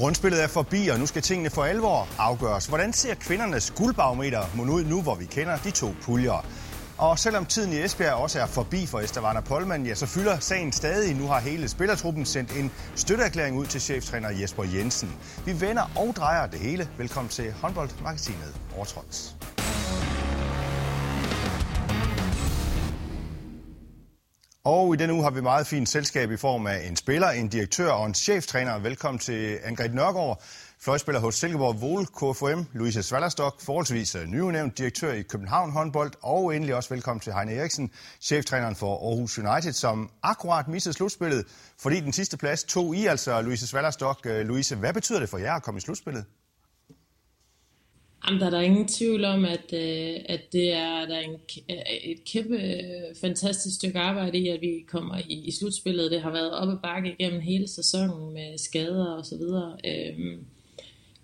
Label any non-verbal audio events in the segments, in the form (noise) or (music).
Grundspillet er forbi, og nu skal tingene for alvor afgøres. Hvordan ser kvindernes guldbarometer ud nu, hvor vi kender de to puljer? Og selvom tiden i Esbjerg også er forbi for Estavana Polman, ja, så fylder sagen stadig. Nu har hele spillertruppen sendt en støtteerklæring ud til cheftræner Jesper Jensen. Vi vender og drejer det hele. Velkommen til håndboldmagasinet Overtråds. Og i denne uge har vi meget fint selskab i form af en spiller, en direktør og en cheftræner. Velkommen til Angrid Nørgaard, fløjspiller hos Silkeborg Vol KFM, Louise Svallerstok, forholdsvis øh, nyudnævnt direktør i København håndbold, og endelig også velkommen til Heine Eriksen, cheftræneren for Aarhus United, som akkurat missede slutspillet, fordi den sidste plads tog I, altså Louise Svallerstok. Øh, Louise, hvad betyder det for jer at komme i slutspillet? Jamen, der er der ingen tvivl om, at, øh, at det er, der er en, øh, et kæmpe øh, fantastisk stykke arbejde i, at vi kommer i, i slutspillet. Det har været op og bakke igennem hele sæsonen med skader og så videre. Øhm,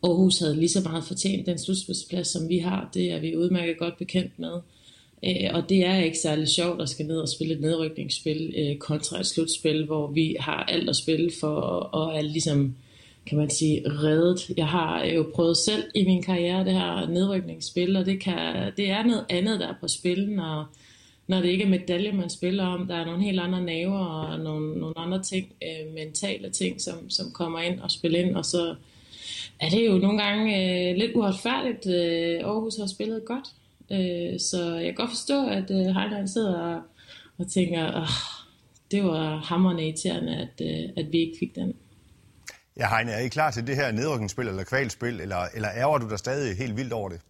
Aarhus havde lige så meget fortjent den slutspilsplads, som vi har. Det er vi udmærket godt bekendt med. Øh, og det er ikke særlig sjovt at skal ned og spille et nedrykningsspil øh, kontra et slutspil, hvor vi har alt at spille for og, og er ligesom kan man sige, reddet. Jeg har øh, jo prøvet selv i min karriere det her nedrykningsspil, og det, kan, det er noget andet, der er på spil, når, når det ikke er medalje, man spiller om. Der er nogle helt andre naver og nogle, nogle andre ting, øh, mentale ting, som, som kommer ind og spiller ind, og så er det jo nogle gange øh, lidt uretfærdigt. Øh, Aarhus har spillet godt, øh, så jeg kan godt forstå, at øh, Heiland sidder og, og tænker, det var hammerende irriterende, at, øh, at vi ikke fik den. Ja, Heine, er I klar til det her nedrykningsspil eller kvalspil, eller, eller ærger du dig stadig helt vildt over det?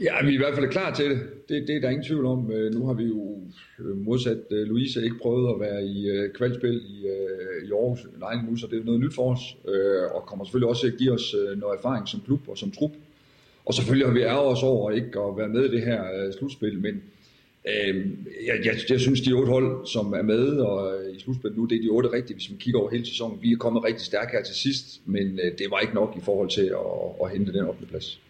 Ja, vi er i hvert fald klar til det. Det, det er der ingen tvivl om. Øh, nu har vi jo øh, modsat øh, Louise ikke prøvet at være i kvalspil i, i Aarhus Nej, nu, så det er noget nyt for os, og kommer selvfølgelig også til at give os noget erfaring som klub og som trup. Og selvfølgelig har vi ærger os over ikke at være med i det her slutspil, men Øh, jeg, jeg, jeg synes, de otte hold, som er med og i slutspillet nu, det er de otte rigtige, hvis man kigger over hele sæsonen. Vi er kommet rigtig stærkt her til sidst, men øh, det var ikke nok i forhold til at, at hente den 8. plads.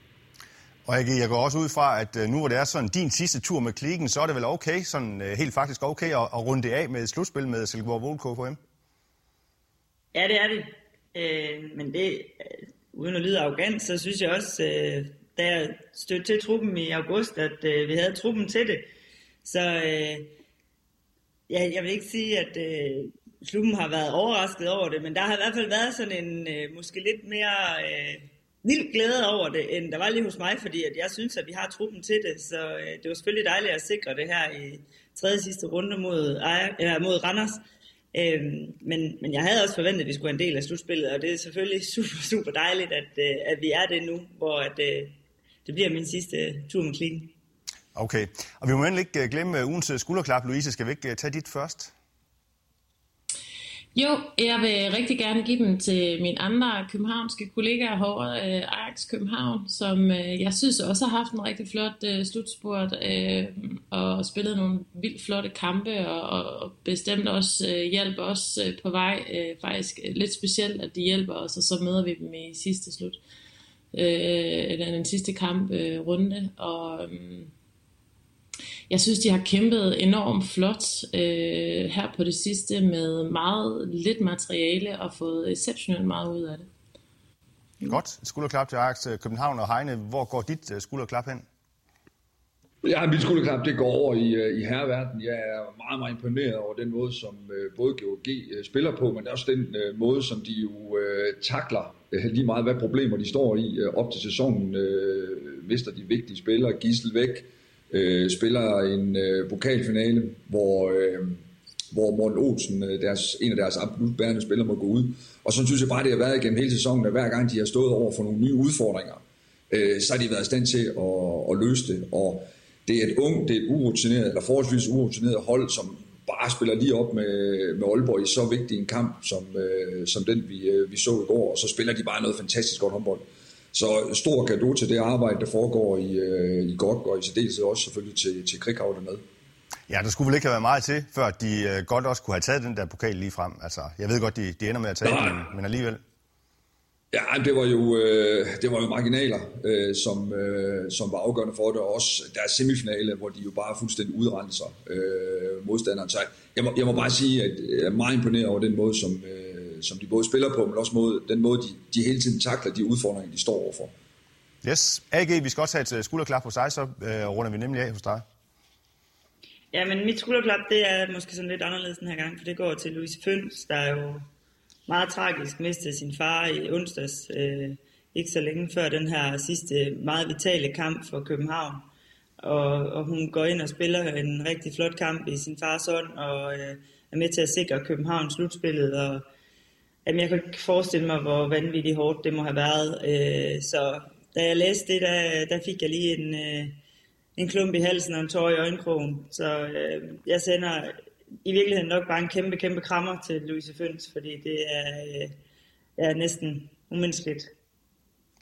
Og jeg, jeg går også ud fra, at øh, nu hvor det er sådan din sidste tur med klikken, så er det vel okay, sådan øh, helt faktisk okay at, at runde det af med et slutspil med Silkeborg Vol KFM? Ja, det er det. Øh, men det, øh, uden at lyde arrogant, så synes jeg også, øh, da jeg stødte til truppen i august, at øh, vi havde truppen til det. Så øh, ja, jeg vil ikke sige, at øh, klubben har været overrasket over det, men der har i hvert fald været sådan en øh, måske lidt mere øh, vild glæde over det, end der var lige hos mig, fordi at jeg synes, at vi har truppen til det. Så øh, det var selvfølgelig dejligt at sikre det her i tredje sidste runde mod, Ejer, eller mod Randers. Øhm, men, men jeg havde også forventet, at vi skulle være en del af slutspillet, og det er selvfølgelig (laughs) super, super dejligt, at, øh, at vi er det nu, hvor at, øh, det bliver min sidste tur med klingen. Okay, og vi må endelig ikke øh, glemme øh, ugens øh, skulderklap. Louise, skal vi ikke tage dit først? Jo, jeg vil rigtig gerne give den til mine andre københavnske kollegaer herovre, Ajax København, som jeg synes også har haft en rigtig flot slutspurt og spillet nogle vildt flotte kampe og, bestemt også hjælp os på vej. faktisk lidt specielt, at de hjælper os, og så møder vi dem i sidste slut. eller den sidste kamp runde, og øhm, jeg synes, de har kæmpet enormt flot øh, her på det sidste med meget lidt materiale og fået exceptionelt meget ud af det. Godt. Skulderklap til Ajax øh, København og Heine. Hvor går dit øh, skulderklap hen? Ja, mit skulderklap det går over i, øh, i herreverden. Jeg er meget, meget imponeret over den måde, som både GOG spiller på, men også den måde, som de jo uh, takler lige meget, hvad problemer de står i op til sæsonen. Uh, mister de vigtige spillere, Gissel væk, øh, spiller en øh, pokalfinale, hvor, øh, hvor Morten Olsen, øh, deres, en af deres absolut bærende spillere, må gå ud. Og så synes jeg bare, det har været igennem hele sæsonen, at hver gang de har stået over for nogle nye udfordringer, øh, så har de været i stand til at, at løse det. Og det er et ung, det er et urutineret, eller forholdsvis urutineret hold, som bare spiller lige op med, med Aalborg i så vigtig en kamp, som, øh, som den vi, øh, vi så i går, og så spiller de bare noget fantastisk godt håndbold. Så stor gave til det arbejde, der foregår i, øh, i godt, og i særdeleshed også selvfølgelig til, til Krighav med. Ja, der skulle vel ikke have været meget til, før de øh, godt også kunne have taget den der pokal lige frem. Altså, jeg ved godt, de, de ender med at tage den, men, men alligevel. Ja, det var jo, øh, det var jo marginaler, øh, som, øh, som var afgørende for det, og også deres semifinale, hvor de jo bare fuldstændig udrendte sig øh, modstanderen. Så jeg må, jeg må bare sige, at jeg er meget imponeret over den måde, som, øh, som de både spiller på, men også måde, den måde, de, de hele tiden takler de udfordringer, de står overfor. Yes. AG, vi skal også have et øh, skulderklap hos dig, så øh, runder vi nemlig af hos dig. Ja, men mit skulderklap, det er måske sådan lidt anderledes den her gang, for det går til Louise Føns, der er jo meget tragisk mistede sin far i onsdags, øh, ikke så længe før den her sidste meget vitale kamp for København. Og, og hun går ind og spiller en rigtig flot kamp i sin fars ånd, og øh, er med til at sikre København slutspillet. Og, jamen, jeg kan ikke forestille mig, hvor vanvittigt hårdt det må have været. Øh, så da jeg læste det, der, der fik jeg lige en, øh, en klump i halsen og en tår i øjenkrogen. Så øh, jeg sender i virkeligheden nok bare en kæmpe, kæmpe krammer til Louise Føns, fordi det er, øh, er næsten umenneskeligt.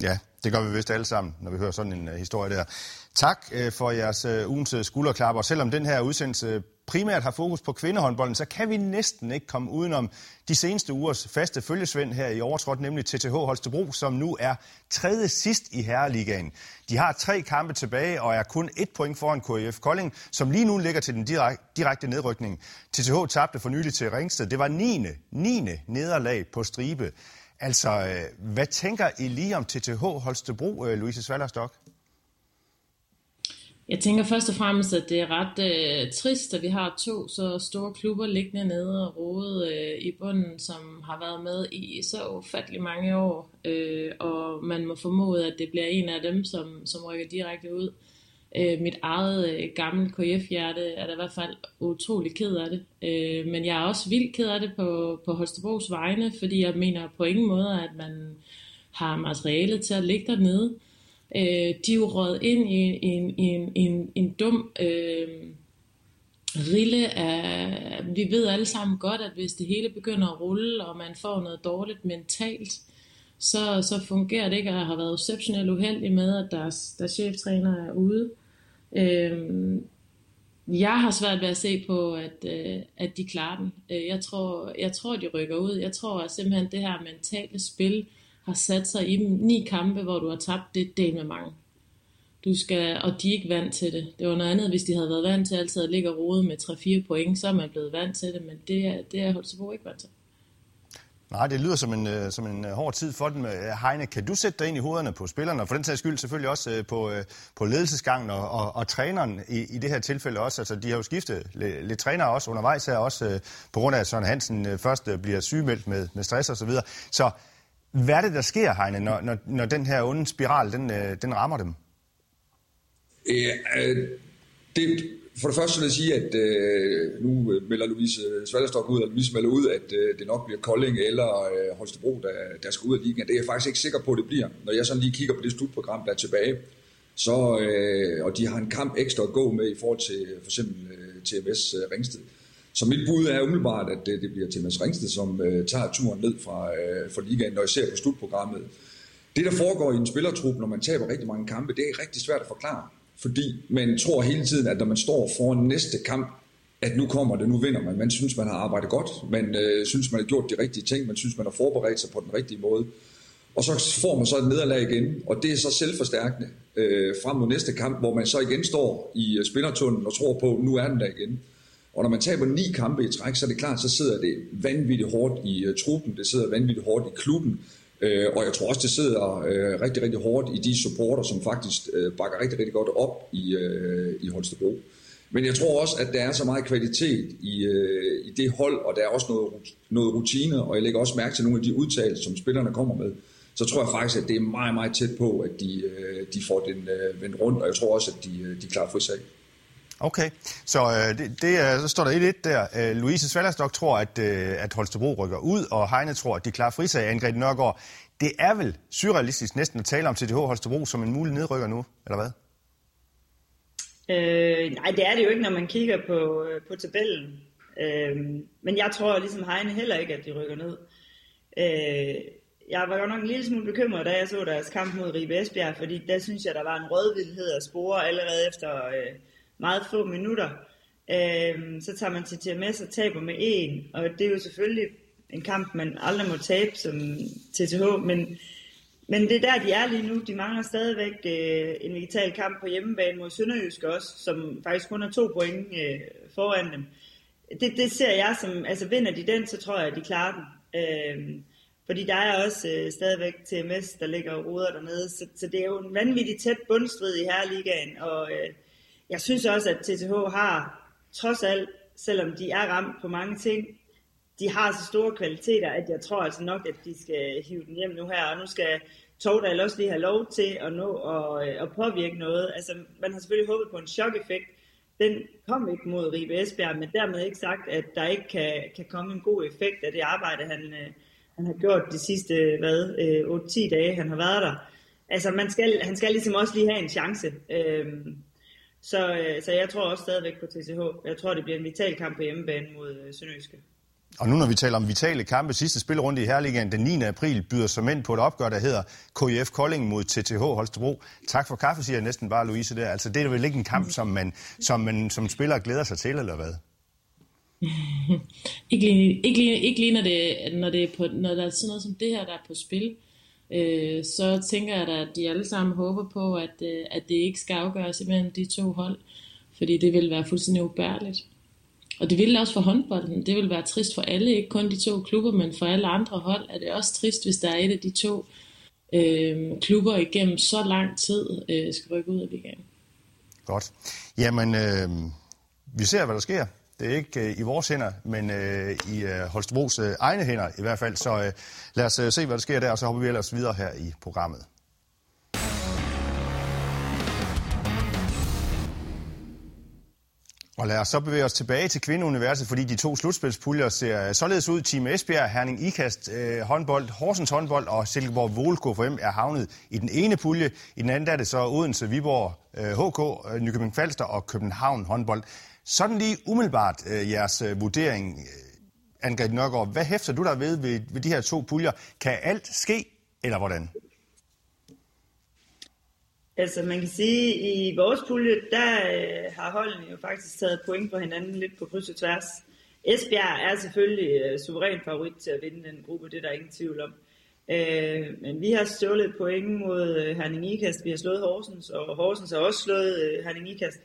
Ja, det gør vi vist alle sammen, når vi hører sådan en uh, historie der. Tak uh, for jeres uh, ugens skulderklapper. Selvom den her udsendelse primært har fokus på kvindehåndbolden, så kan vi næsten ikke komme udenom de seneste ugers faste følgesvend her i overtrådt, nemlig TTH Holstebro, som nu er tredje sidst i Herreligaen. De har tre kampe tilbage og er kun et point foran KIF Kolding, som lige nu ligger til den direkte nedrykning. TTH tabte for nylig til Ringsted. Det var 9. 9. nederlag på stribe. Altså, øh, hvad tænker I lige om TTH Holstebro, øh, Louise Svallerstok? Jeg tænker først og fremmest, at det er ret øh, trist, at vi har to så store klubber liggende nede og rode øh, i bunden, som har været med i så ufattelig mange år. Øh, og man må formode, at det bliver en af dem, som, som rykker direkte ud. Øh, mit eget øh, gamle KF-hjerte er da i hvert fald utrolig ked af det. Øh, men jeg er også vildt ked af det på, på Holstebros vegne, fordi jeg mener på ingen måde, at man har materiale til at ligge dernede. Øh, de er jo røget ind i en, en, en, en dum øh, rille af... Vi ved alle sammen godt, at hvis det hele begynder at rulle, og man får noget dårligt mentalt, så, så fungerer det ikke, og jeg har været exceptionelt uheldig med, at deres, deres cheftræner er ude. Øh, jeg har svært ved at se på, at, øh, at de klarer den. Øh, jeg, tror, jeg tror, de rykker ud. Jeg tror at simpelthen, det her mentale spil har sat sig i dem. Ni kampe, hvor du har tabt, det er del med mange. Du skal, og de er ikke vant til det. Det var noget andet, hvis de havde været vant til altid at ligge og rode med 3-4 point, så er man blevet vant til det, men det er, det er Holstebro ikke vant til. Nej, det lyder som en, øh, som en øh, hård tid for dem. Øh, Heine, kan du sætte dig ind i hovederne på spillerne, og for den sags skyld selvfølgelig også på, på ledelsesgangen og, og, og træneren i, i det her tilfælde også? Altså, de har jo skiftet lidt, lidt træner også undervejs her, også på grund af, at Søren Hansen først bliver sygemeldt med, med stress og så videre. Så hvad er det, der sker, Heine, når, når, når den her onde spiral, den, øh, den rammer dem? Ja, øh, det, for det første vil jeg sige, at øh, nu melder Louise Svalderstok ud, eller Louise melder ud, at øh, det nok bliver Kolding eller øh, Holstebro, der, der skal ud af ligaen. Det er jeg faktisk ikke sikker på, at det bliver. Når jeg sådan lige kigger på det slutprogram, der er tilbage, så, øh, og de har en kamp ekstra at gå med i forhold til for eksempel øh, TMS øh, Ringsted. Så mit bud er umiddelbart, at det, det bliver Thomas Ringsted, som øh, tager turen ned fra, øh, fra ligaen, når jeg ser på slutprogrammet. Det, der foregår i en spillertrup, når man taber rigtig mange kampe, det er rigtig svært at forklare fordi man tror hele tiden, at når man står foran næste kamp, at nu kommer det, nu vinder man. Man synes, man har arbejdet godt, man øh, synes, man har gjort de rigtige ting, man synes, man har forberedt sig på den rigtige måde. Og så får man så et nederlag igen, og det er så selvforstærkende øh, frem mod næste kamp, hvor man så igen står i øh, spillertunnelen og tror på, nu er den der igen. Og når man taber ni kampe i træk, så er det klart, så sidder det vanvittigt hårdt i uh, truppen, det sidder vanvittigt hårdt i klubben, Øh, og jeg tror også, det sidder øh, rigtig, rigtig hårdt i de supporter, som faktisk øh, bakker rigtig, rigtig godt op i, øh, i Holstebro. Men jeg tror også, at der er så meget kvalitet i, øh, i det hold, og der er også noget, noget rutine, og jeg lægger også mærke til nogle af de udtalelser, som spillerne kommer med. Så tror jeg faktisk, at det er meget, meget tæt på, at de, øh, de får den øh, vendt rundt, og jeg tror også, at de, øh, de klarer frisag. Okay, så øh, det, det, så står der 1-1 der. Øh, Louise Svallerstok tror, at, øh, at Holstebro rykker ud, og Heine tror, at de klarer frisag af Angrid Nørgaard. Det er vel surrealistisk næsten at tale om TTH Holstebro som en mulig nedrykker nu, eller hvad? Øh, nej, det er det jo ikke, når man kigger på, øh, på tabellen. Øh, men jeg tror ligesom Heine heller ikke, at de rykker ned. Øh, jeg var godt nok en lille smule bekymret, da jeg så deres kamp mod Ribe Esbjerg, fordi der synes jeg, der var en rødvildhed at spore allerede efter... Øh, meget få minutter. Øh, så tager man til TMS og taber med en, og det er jo selvfølgelig en kamp, man aldrig må tabe som TTH, men, men det er der, de er lige nu. De mangler stadigvæk øh, en vital kamp på hjemmebane mod Sønderjysk også, som faktisk kun har to point øh, foran dem. Det, det ser jeg som, altså vinder de den, så tror jeg, at de klarer den. Øh, fordi der er også øh, stadigvæk TMS, der ligger og ruder dernede, så, så det er jo en vanvittig tæt bundstrid i Herreligaen, og øh, jeg synes også, at TTH har, trods alt, selvom de er ramt på mange ting, de har så store kvaliteter, at jeg tror altså nok, at de skal hive den hjem nu her, og nu skal Tordal altså også lige have lov til at nå og, og øh, påvirke noget. Altså, man har selvfølgelig håbet på en chok-effekt. Den kom ikke mod Ribe Esbjerg, men dermed ikke sagt, at der ikke kan, kan komme en god effekt af det arbejde, han, øh, han har gjort de sidste hvad, øh, 8-10 dage, han har været der. Altså, man skal, han skal ligesom også lige have en chance. Øhm, så, så jeg tror også stadigvæk på TCH. Jeg tror, det bliver en vital kamp på hjemmebane mod Sønderjyske. Og nu når vi taler om vitale kampe, sidste spilrunde i Herligaen den 9. april byder som ind på et opgør, der hedder KIF Kolding mod TTH Holstebro. Tak for kaffe, siger jeg næsten bare Louise der. Altså det er vel ikke en kamp, som man som, man, som spiller glæder sig til, eller hvad? (laughs) ikke, lige, ikke, lige, ikke lige når, det, når, det er på, når der er sådan noget som det her, der er på spil. Øh, så tænker jeg da, at de alle sammen håber på, at, øh, at det ikke skal afgøres imellem de to hold. Fordi det vil være fuldstændig ubærligt. Og det ville også for håndbolden. Det vil være trist for alle, ikke kun de to klubber, men for alle andre hold er det også trist, hvis der er et af de to øh, klubber igennem så lang tid øh, skal rykke ud af ligaen. Godt. Jamen, øh, vi ser, hvad der sker. Det er ikke øh, i vores hænder, men øh, i øh, Holstebros øh, egne hænder i hvert fald. Så øh, lad os øh, se, hvad der sker der, og så hopper vi ellers videre her i programmet. Og lad os så bevæge os tilbage til kvindeuniverset, fordi de to slutspilspuljer ser øh, således ud. Team Esbjerg, Herning Ikast øh, håndbold, Horsens håndbold og Silkeborg Vole KFM er havnet i den ene pulje. I den anden er det så Odense, Viborg, øh, HK, øh, Nykøbing Falster og København håndbold. Sådan lige umiddelbart øh, jeres øh, vurdering, øh, Angrid Nørgaard. Hvad hæfter du der ved, ved ved de her to puljer? Kan alt ske, eller hvordan? Altså man kan sige, at i vores pulje, der øh, har holdene jo faktisk taget point på hinanden lidt på kryds og tværs. Esbjerg er selvfølgelig øh, suveræn favorit til at vinde den gruppe, det er der ingen tvivl om. Øh, men vi har stjålet point mod øh, Herning Ikast, vi har slået Horsens, og Horsens har også slået øh, Herning Ikast.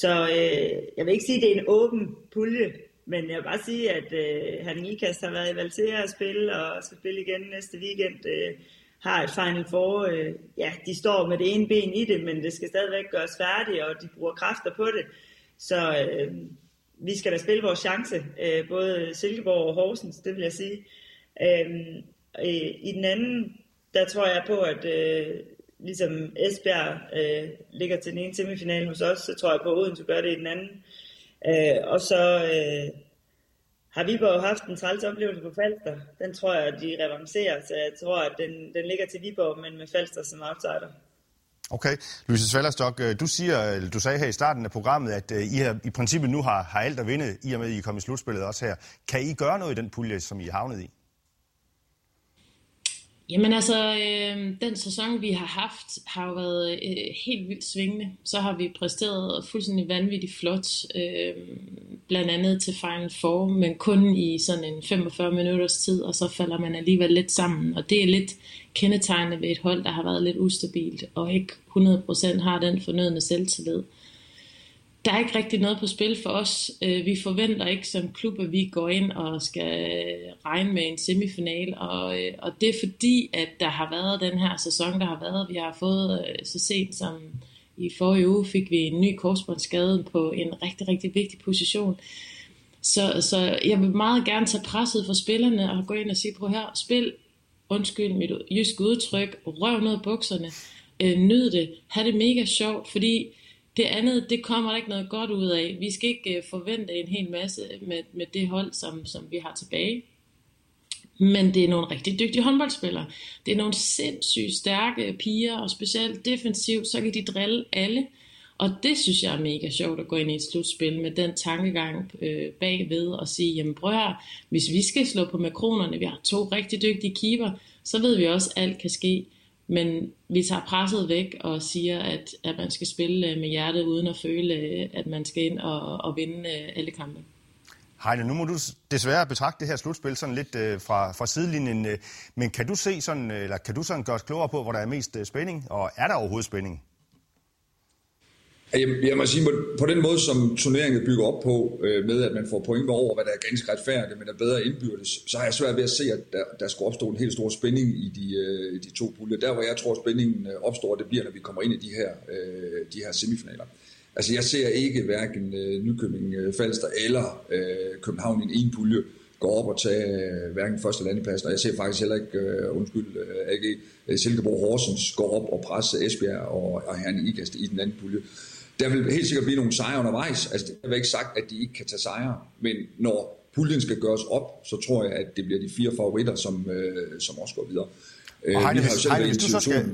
Så øh, jeg vil ikke sige, at det er en åben pulje, men jeg vil bare sige, at øh, Herning Ikast har været i Valtea at spille, og skal spille igen næste weekend. Øh, har et Final Four. Øh, ja, de står med det ene ben i det, men det skal stadigvæk gøres færdigt, og de bruger kræfter på det. Så øh, vi skal da spille vores chance, øh, både Silkeborg og Horsens, det vil jeg sige. Øh, øh, I den anden, der tror jeg på, at øh, ligesom Esbjerg øh, ligger til den ene semifinal hos os, så tror jeg på, at Odense gør det i den anden. Øh, og så øh, har Viborg haft en træls oplevelse på Falster. Den tror jeg, de revancerer, så jeg tror, at den, den ligger til Viborg, men med Falster som outsider. Okay. Louise Svallerstok, øh, du, siger, du sagde her i starten af programmet, at øh, I har, i princippet nu har, har alt at vinde, i og med, at I er kommet i slutspillet også her. Kan I gøre noget i den pulje, som I er havnet i? Jamen altså, øh, den sæson vi har haft, har jo været øh, helt vildt svingende. Så har vi præsteret fuldstændig vanvittigt flot, øh, blandt andet til Final Four, men kun i sådan en 45 minutters tid, og så falder man alligevel lidt sammen. Og det er lidt kendetegnende ved et hold, der har været lidt ustabilt, og ikke 100% har den fornødne selvtillid der er ikke rigtig noget på spil for os. Øh, vi forventer ikke som klub, at vi går ind og skal regne med en semifinal, og, øh, og det er fordi, at der har været den her sæson, der har været. Vi har fået øh, så sent som i forrige uge, fik vi en ny korsbåndsskade på en rigtig, rigtig vigtig position. Så, så jeg vil meget gerne tage presset for spillerne og gå ind og sige, prøv her, spil, undskyld mit jyske udtryk, røv ned bukserne, øh, nyd det, have det mega sjovt, fordi det andet, det kommer der ikke noget godt ud af. Vi skal ikke øh, forvente en hel masse med, med det hold, som, som vi har tilbage. Men det er nogle rigtig dygtige håndboldspillere. Det er nogle sindssygt stærke piger, og specielt defensivt, så kan de drille alle. Og det synes jeg er mega sjovt at gå ind i et slutspil med den tankegang øh, bagved og sige, jamen prøv her, hvis vi skal slå på makronerne, vi har to rigtig dygtige keeper, så ved vi også, at alt kan ske. Men vi tager presset væk og siger, at, at man skal spille øh, med hjertet uden at føle, øh, at man skal ind og, og vinde øh, alle kampe. Heine, nu må du desværre betragte det her slutspil sådan lidt øh, fra, fra sidelinjen. Men kan du se sådan, eller kan du sådan gøre os klogere på, hvor der er mest spænding? Og er der overhovedet spænding? Jeg, jeg må sige, på den måde, som turneringen bygger op på, øh, med at man får point over, hvad der er ganske retfærdigt, men er bedre indbyrdes, så har jeg svært ved at se, at der, der skulle opstå en helt stor spænding i de, øh, de to puljer. Der, hvor jeg tror, spændingen øh, opstår, det bliver, når vi kommer ind i de her, øh, de her semifinaler. Altså, jeg ser ikke hverken øh, Nykøbing øh, Falster eller øh, København i en pulje gå op og tage øh, hverken første eller anden og jeg ser faktisk heller ikke, øh, undskyld, øh, AG, Silkeborg Horsens gå op og presse Esbjerg og, og Herning Ikast i den anden pulje. Der vil helt sikkert blive nogle sejre undervejs. Altså, det er ikke sagt, at de ikke kan tage sejre, men når puljen skal gøres op, så tror jeg, at det bliver de fire favoritter, som, øh, som også går videre. Og Heine, hvis, Heine, hvis, du så skal,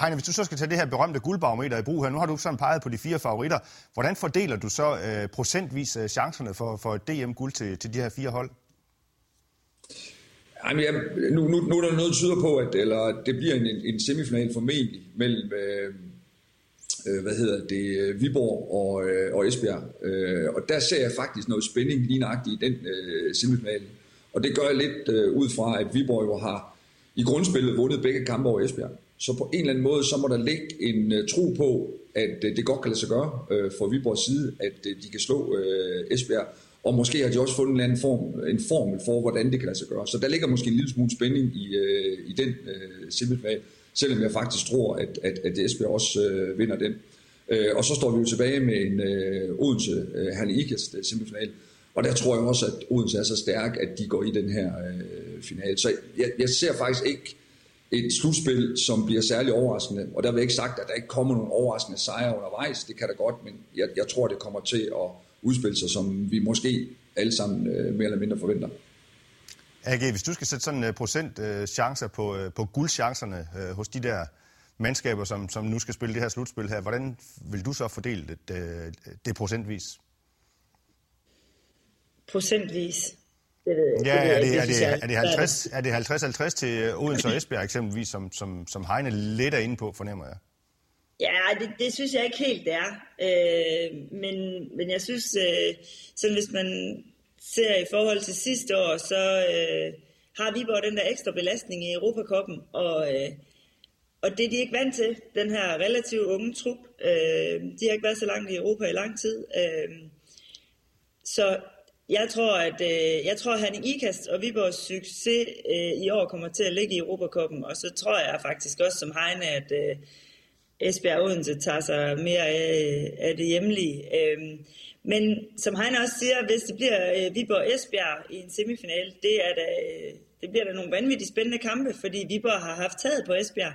Heine, hvis du så skal tage det her berømte guldbarometer i brug her, nu har du sådan peget på de fire favoritter. Hvordan fordeler du så øh, procentvis chancerne for, for DM-guld til, til de her fire hold? Jamen, jeg, nu, nu, nu er der noget, der tyder på, at eller, det bliver en, en semifinal formentlig mellem, øh, øh, hvad hedder det, Viborg og, øh, og Esbjerg. Øh, og der ser jeg faktisk noget spænding lige nøjagtigt i den øh, semifinal. Og det gør jeg lidt øh, ud fra, at Viborg jo har i grundspillet vundet begge kampe over Esbjerg. Så på en eller anden måde, så må der ligge en øh, tro på, at øh, det godt kan lade sig gøre øh, fra Viborgs side, at øh, de kan slå øh, Esbjerg. Og måske har de også fundet en, anden form, en formel for, hvordan det kan lade sig gøre. Så der ligger måske en lille smule spænding i, øh, i den øh, semifinal, selvom jeg faktisk tror, at, at, at Esbjerg også øh, vinder den. Øh, og så står vi jo tilbage med en øh, Odense øh, Herle Ikast øh, semifinal. Og der tror jeg også, at Odense er så stærk, at de går i den her øh, finale. Så jeg, jeg ser faktisk ikke et slutspil, som bliver særlig overraskende. Og der vil jeg ikke sagt, at der ikke kommer nogen overraskende sejre undervejs. Det kan der godt, men jeg, jeg tror, det kommer til at udspille sig, som vi måske alle sammen øh, mere eller mindre forventer. AG, hvis du skal sætte sådan en uh, procent uh, chancer på, uh, på guldchancerne uh, hos de der mandskaber, som, som nu skal spille det her slutspil her, hvordan vil du så fordele det, uh, det procentvis? Procentvis? Det ved jeg. Ja, er det, er, det, er, det 50, er det 50-50 til Odense og Esbjerg eksempelvis, som, som, som Heine lidt er inde på, fornemmer jeg? Ja, det, det synes jeg ikke helt, det er. Øh, men, men jeg synes, øh, sådan hvis man ser i forhold til sidste år, så øh, har Viborg den der ekstra belastning i Europakoppen, og, øh, og det er de ikke vant til, den her relativt unge trup. Øh, de har ikke været så langt i Europa i lang tid. Øh, så jeg tror, at øh, jeg tror, at Henning Ikast og Viborgs succes øh, i år kommer til at ligge i Europakoppen, og så tror jeg faktisk også som Heine, at øh, Esbjerg Odense tager sig mere af, af det hjemlige. Øhm, men som Heine også siger, hvis det bliver øh, Viborg Esbjerg i en semifinal, det, er da, øh, det bliver da nogle vanvittigt spændende kampe, fordi Viborg har haft taget på Esbjerg.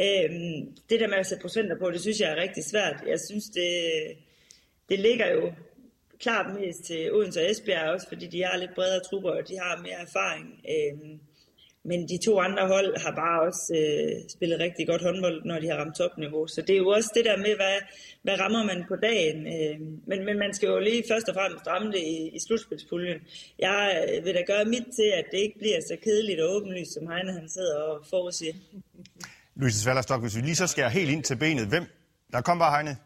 Øhm, det der med at sætte procenter på, det synes jeg er rigtig svært. Jeg synes, det, det ligger jo klart mest til Odense og Esbjerg, også fordi de har lidt bredere trupper, og de har mere erfaring. Øhm, men de to andre hold har bare også øh, spillet rigtig godt håndbold, når de har ramt topniveau. Så det er jo også det der med, hvad, hvad rammer man på dagen. Øh, men, men man skal jo lige først og fremmest ramme det i, i slutspilspuljen. Jeg øh, vil da gøre mit til, at det ikke bliver så kedeligt og åbenlyst, som Heine han sidder og forudsiger. Louise Svallerstock, hvis vi lige så skærer helt ind til benet. Hvem? Der kom bare Heine.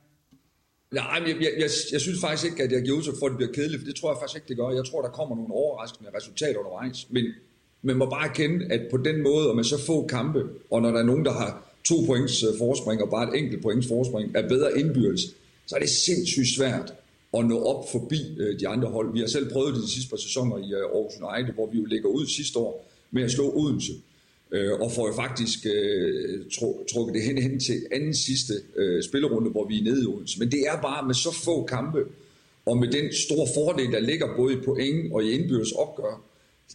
Nej, men jeg, jeg, jeg, jeg synes faktisk ikke, at jeg giver udtryk for, at det bliver kedeligt, for det tror jeg faktisk ikke, det gør. Jeg tror, der kommer nogle overraskende resultater undervejs. Men man må bare kende, at på den måde, og med så få kampe, og når der er nogen, der har to points øh, forspring, og bare et enkelt points forspring, er bedre indbyrdes, så er det sindssygt svært at nå op forbi øh, de andre hold. Vi har selv prøvet det de sidste par sæsoner i øh, Aarhus United, hvor vi jo ligger ud sidste år med at slå Odense øh, og får jo faktisk øh, trukket det hen, hen til anden sidste øh, spillerunde, hvor vi er nede i Odense. Men det er bare med så få kampe, og med den store fordel, der ligger både i point og i indbyrdes opgør,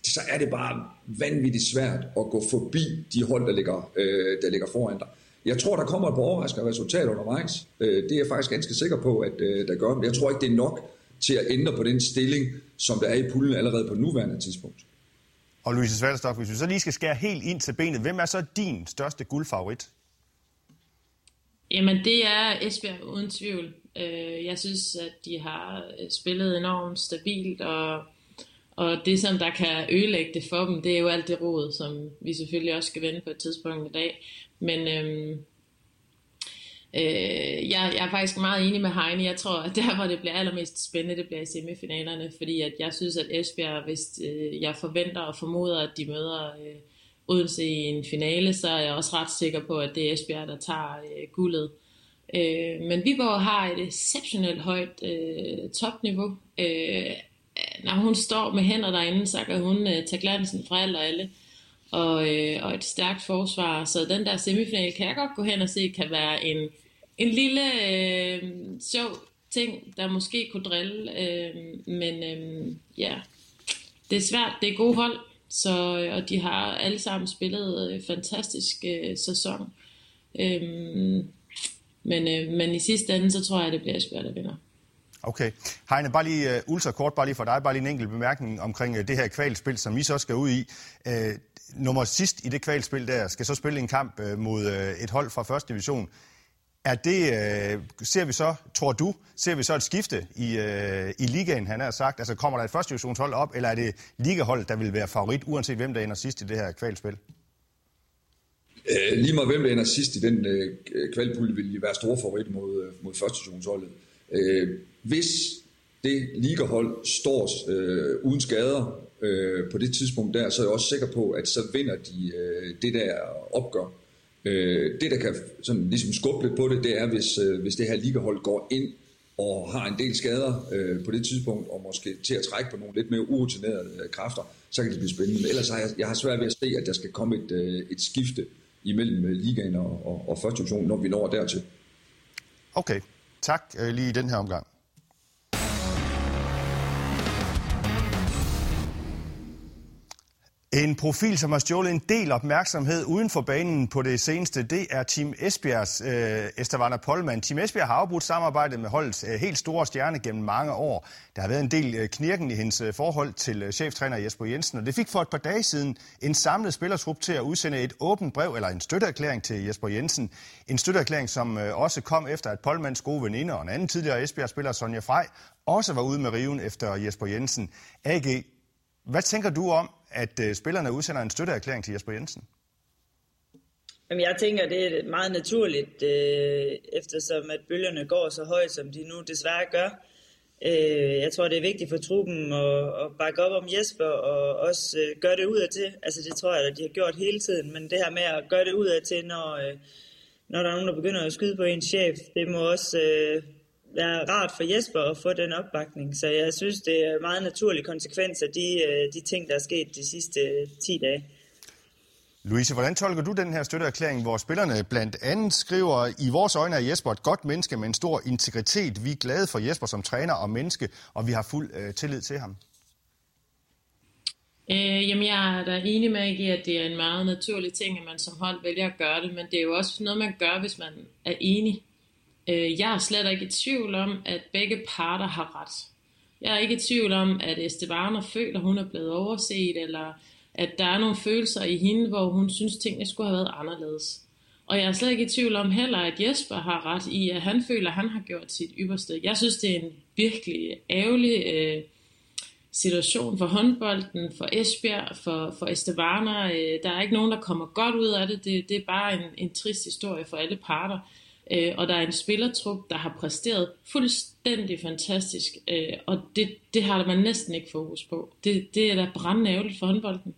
så er det bare vanvittigt svært at gå forbi de hold, der ligger, øh, der ligger foran dig. Jeg tror, der kommer et par overraskende resultater undervejs. Øh, det er jeg faktisk ganske sikker på, at øh, der gør. Men jeg tror ikke, det er nok til at ændre på den stilling, som der er i puljen allerede på nuværende tidspunkt. Og Louise Svalstok, hvis vi så lige skal skære helt ind til benet, hvem er så din største guldfavorit? Jamen, det er Esbjerg uden tvivl. Øh, jeg synes, at de har spillet enormt stabilt, og, og det, som der kan ødelægge det for dem, det er jo alt det råd, som vi selvfølgelig også skal vende på et tidspunkt i dag. Men øhm, Øh, jeg, jeg er faktisk meget enig med Heine. Jeg tror, at der, hvor det bliver allermest spændende, det bliver i semifinalerne, fordi at jeg synes, at Esbjerg, hvis øh, jeg forventer og formoder, at de møder øh, Odense i en finale, så er jeg også ret sikker på, at det er Esbjerg, der tager øh, guldet. Øh, men Viborg har et exceptionelt højt øh, topniveau. Øh, når hun står med hænder derinde, så kan hun øh, tage glansen fra alt og alle. Og, øh, og et stærkt forsvar. Så den der semifinal kan jeg godt gå hen og se, kan være en, en lille øh, sjov ting, der måske kunne drille. Øh, men øh, ja, det er svært. Det er gode hold. Så, øh, og de har alle sammen spillet øh, fantastisk øh, sæson. Øh, men, øh, men i sidste ende, så tror jeg, det bliver Esbjerg, der vinder. Okay. Heine, bare lige uh, ultra kort, bare lige for dig, bare lige en enkelt bemærkning omkring uh, det her kvalspil, som I så skal ud i. Uh, nummer sidst i det kvalspil der skal så spille en kamp uh, mod uh, et hold fra første division. Er det, uh, ser vi så, tror du, ser vi så et skifte i, uh, i ligaen, han har sagt? Altså kommer der et første divisionshold op, eller er det ligahold, der vil være favorit, uanset hvem der ender sidst i det her kvalspil? Øh, lige meget hvem der ender sidst i den øh, kvalpulje, vil de være store favorit mod, mod første divisionsholdet. Øh, hvis det ligahold står øh, uden skader øh, på det tidspunkt der, så er jeg også sikker på, at så vinder de øh, det der opgør. Øh, det, der kan sådan ligesom skubbe lidt på det, det er, hvis, øh, hvis det her ligahold går ind og har en del skader øh, på det tidspunkt, og måske til at trække på nogle lidt mere urutinerede øh, kræfter, så kan det blive spændende. Men ellers har jeg, jeg har svært ved at se, at der skal komme et, øh, et skifte imellem øh, ligaen og, og, og første division, når vi når dertil. Okay, tak øh, lige i den her omgang. En profil, som har stjålet en del opmærksomhed uden for banen på det seneste, det er Team Esbjergs øh, Estavana Polman. Team Esbjerg har afbrudt samarbejdet med holdets øh, helt store stjerne gennem mange år. Der har været en del øh, knirken i hendes øh, forhold til øh, cheftræner Jesper Jensen, og det fik for et par dage siden en samlet spillertrup til at udsende et åbent brev eller en støtteerklæring til Jesper Jensen. En støtteerklæring, som øh, også kom efter, at Polmans gode veninde og en anden tidligere Esbjerg-spiller, Sonja Frej, også var ude med riven efter Jesper Jensen. AG, hvad tænker du om, at øh, spillerne udsender en støtteerklæring til Jesper Jensen? Jamen, jeg tænker, det er meget naturligt, øh, eftersom at bølgerne går så højt, som de nu desværre gør. Øh, jeg tror, det er vigtigt for truppen at, at bakke op om Jesper og også øh, gøre det ud af til. Altså, det tror jeg, at de har gjort hele tiden, men det her med at gøre det ud af til, når, øh, når der er nogen, der begynder at skyde på en chef, det må også øh, være rart for Jesper at få den opbakning. Så jeg synes, det er meget naturlig konsekvens af de, øh, de ting, der er sket de sidste 10 dage. Louise, hvordan tolker du den her støtteerklæring, hvor spillerne blandt andet skriver, i vores øjne er Jesper et godt menneske med en stor integritet. Vi er glade for Jesper som træner og menneske, og vi har fuld øh, tillid til ham. Øh, jamen, jeg er da enig med i, at det er en meget naturlig ting, at man som hold vælger at gøre det, men det er jo også noget, man gør, hvis man er enig. Øh, jeg er slet ikke i tvivl om, at begge parter har ret. Jeg er ikke i tvivl om, at Estebana føler, at hun er blevet overset, eller at der er nogle følelser i hende, hvor hun synes, at tingene skulle have været anderledes. Og jeg er slet ikke i tvivl om heller, at Jesper har ret i, at han føler, at han har gjort sit ypperste. Jeg synes, det er en virkelig ærgerlig øh, situation for håndbolden, for Esbjerg, for, for Estevana. Øh, der er ikke nogen, der kommer godt ud af det. Det, det er bare en, en trist historie for alle parter. Øh, og der er en spillertrup, der har præsteret fuldstændig fantastisk, øh, og det, det har man næsten ikke fokus på. Det, det er da brændende ærgerligt for håndbolden.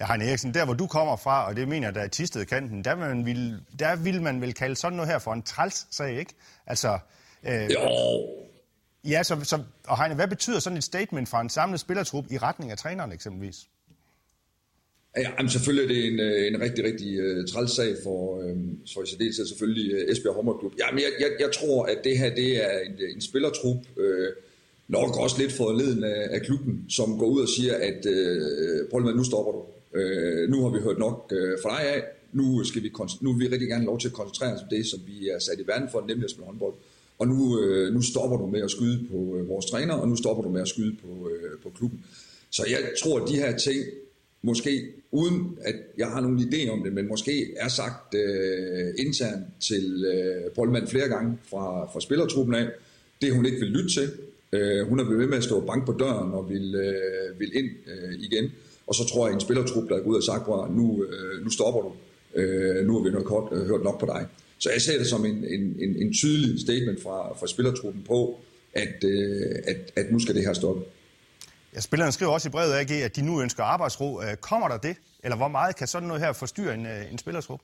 Ja, Heine Eriksen, der hvor du kommer fra, og det mener jeg, der er tistet kanten, der, man vil, der vil man vel kalde sådan noget her for en træls sag, ikke? Altså, øh, jo. Ja, så, så, og Heine, hvad betyder sådan et statement fra en samlet spillertrup i retning af træneren eksempelvis? Ja, jamen selvfølgelig er det en, øh, en rigtig, rigtig uh, træls sag for, uh, for i særdeleshed selvfølgelig uh, Esbjerg Håndboldklub. Jamen, jeg, jeg, jeg tror, at det her det er en, en spillertrup, uh, nok også lidt forleden af, af klubben, som går ud og siger, at uh, prøv nu stopper du. Uh, nu har vi hørt nok uh, fra dig af. Nu, skal vi, nu vil vi rigtig gerne lov til at koncentrere os om det, som vi er sat i verden for, nemlig at spille håndbold. Og nu, uh, nu stopper du med at skyde på uh, vores træner, og nu stopper du med at skyde på, uh, på klubben. Så jeg tror, at de her ting, måske uden at jeg har nogen idé om det, men måske er sagt øh, internt til øh, Polman flere gange fra, fra spillertruppen af, det hun ikke vil lytte til. Øh, hun er blevet ved med at stå bank på døren og vil, øh, vil ind øh, igen. Og så tror jeg, at en spillertruppe, der er gået og sagt, at nu, øh, nu stopper du. Øh, nu har vi nok kort, øh, hørt nok på dig. Så jeg ser det som en, en, en, en tydelig statement fra, fra spillertruppen på, at, øh, at, at nu skal det her stoppe. Ja, spillerne skriver også i brevet AG, at de nu ønsker arbejdsro. Øh, kommer der det? Eller hvor meget kan sådan noget her forstyrre en, øh, en en ro?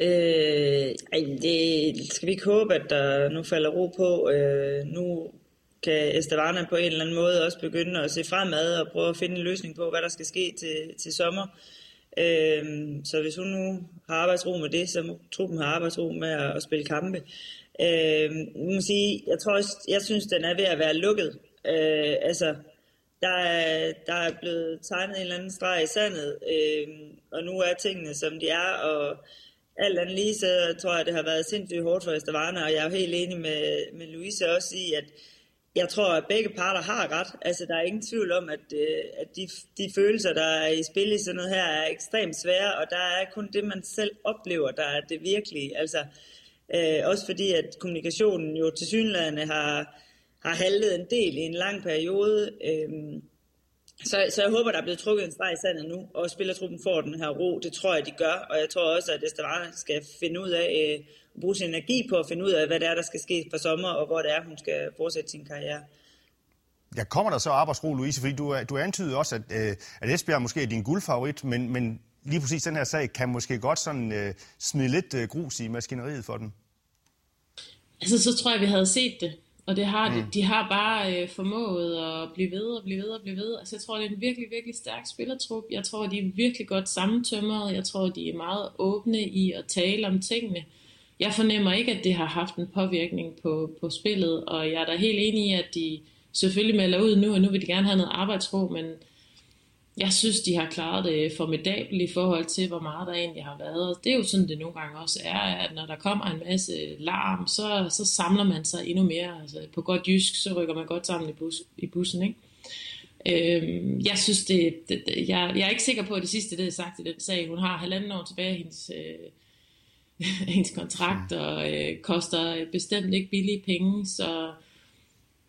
Øh, det skal vi ikke håbe, at der nu falder ro på. Øh, nu kan Estavana på en eller anden måde også begynde at se fremad og prøve at finde en løsning på, hvad der skal ske til, til sommer. Øh, så hvis hun nu har arbejdsro med det, så må truppen have arbejdsro med at, at spille kampe. Øh, må sige, jeg tror også, jeg synes, den er ved at være lukket. Øh, altså, der er, der er blevet tegnet en eller anden streg i sandet, øh, og nu er tingene, som de er, og alt andet lige, så tror jeg, det har været sindssygt hårdt for Estavana, og jeg er jo helt enig med, med Louise også i, at jeg tror, at begge parter har ret. Altså, der er ingen tvivl om, at, øh, at de, de følelser, der er i spil i sådan noget her, er ekstremt svære, og der er kun det, man selv oplever, der er det virkelige. Altså, øh, også fordi, at kommunikationen jo til synlædende har, har haltet en del i en lang periode. Øh, så, så jeg håber, der er blevet trukket en streg i sandet nu, og spillertruppen får den her ro. Det tror jeg, de gør, og jeg tror også, at Estavara skal finde ud af, øh, bruge sin energi på at finde ud af, hvad det er, der skal ske for sommer, og hvor det er, hun skal fortsætte sin karriere. Ja, kommer der så arbejdsro, Louise? Fordi du, du antyder også, at, øh, at Esbjerg måske er din guldfavorit, men, men lige præcis den her sag kan måske godt sådan øh, smide lidt øh, grus i maskineriet for den. Altså, så tror jeg, vi havde set det. Og det har, mm. de, de har bare øh, formået at blive ved og blive ved og blive ved. Altså jeg tror, det er en virkelig, virkelig stærk spillertrup. Jeg tror, de er virkelig godt sammentømret. Jeg tror, de er meget åbne i at tale om tingene. Jeg fornemmer ikke, at det har haft en påvirkning på, på spillet, og jeg er da helt enig i, at de selvfølgelig melder ud nu, og nu vil de gerne have noget arbejdsro, men jeg synes, de har klaret det formidabelt i forhold til, hvor meget der egentlig har været. Det er jo sådan, det nogle gange også er, at når der kommer en masse larm, så, så samler man sig endnu mere. Altså, på godt jysk, så rykker man godt sammen i, bus, i bussen, ikke? Øhm, jeg synes, det, det, det jeg, jeg er ikke sikker på, at det sidste, det er sagt i den sag. Hun har halvanden år tilbage af hendes, øh, (laughs) hendes kontrakt, og øh, koster bestemt ikke billige penge, så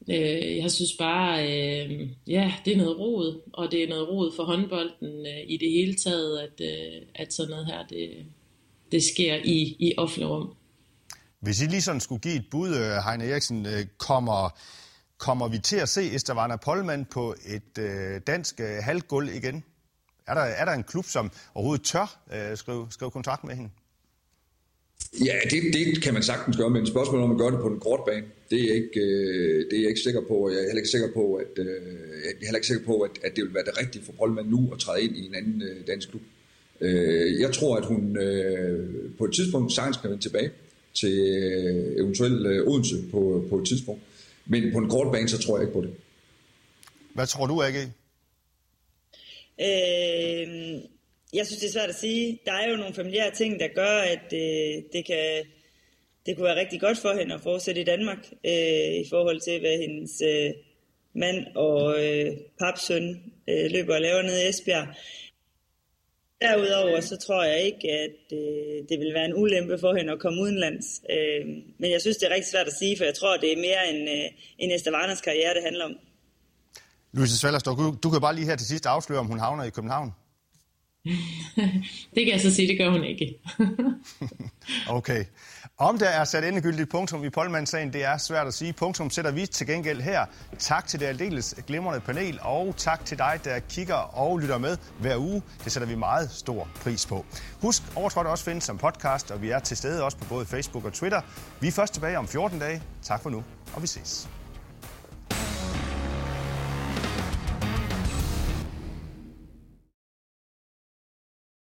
Øh, jeg synes bare, øh, ja, det er noget rod, og det er noget rod for håndbolden øh, i det hele taget, at, øh, at sådan noget her, det, det sker i, i offentlig rum. Hvis I lige sådan skulle give et bud, øh, Heine Eriksen, øh, kommer, kommer vi til at se Estavana Polman på et øh, dansk øh, halvgulv igen? Er der, er der en klub, som overhovedet tør øh, skrive, skrive kontrakt med hende? Ja, det, det kan man sagtens gøre, men spørgsmålet om at gøre det på den korte bane, det er, ikke, øh, det er jeg ikke sikker på. Jeg er heller ikke sikker på, at, øh, jeg er heller ikke sikker på, at, at det vil være det rigtige for Polman nu at træde ind i en anden øh, dansk klub. Øh, jeg tror, at hun øh, på et tidspunkt sagtens kan vende tilbage til øh, eventuelt øh, Odense på, på et tidspunkt. Men på en kort bane, så tror jeg ikke på det. Hvad tror du, AG? Øh, jeg synes, det er svært at sige. Der er jo nogle familiære ting, der gør, at øh, det kan det kunne være rigtig godt for hende at fortsætte i Danmark øh, i forhold til, hvad hendes øh, mand og øh, papsøn øh, løber og laver nede i Esbjerg. Derudover så tror jeg ikke, at øh, det vil være en ulempe for hende at komme udenlands. Øh, men jeg synes, det er rigtig svært at sige, for jeg tror, det er mere en, øh, en Estavanas karriere, det handler om. Louise Svallerstorff, du, du kan bare lige her til sidst afsløre, om hun havner i København det kan jeg så sige, det gør hun ikke. (laughs) okay. Om der er sat endegyldigt punktum i Polmandssagen, det er svært at sige. Punktum sætter vi til gengæld her. Tak til det aldeles glimrende panel, og tak til dig, der kigger og lytter med hver uge. Det sætter vi meget stor pris på. Husk, Overtrådt også findes som podcast, og vi er til stede også på både Facebook og Twitter. Vi er først tilbage om 14 dage. Tak for nu, og vi ses.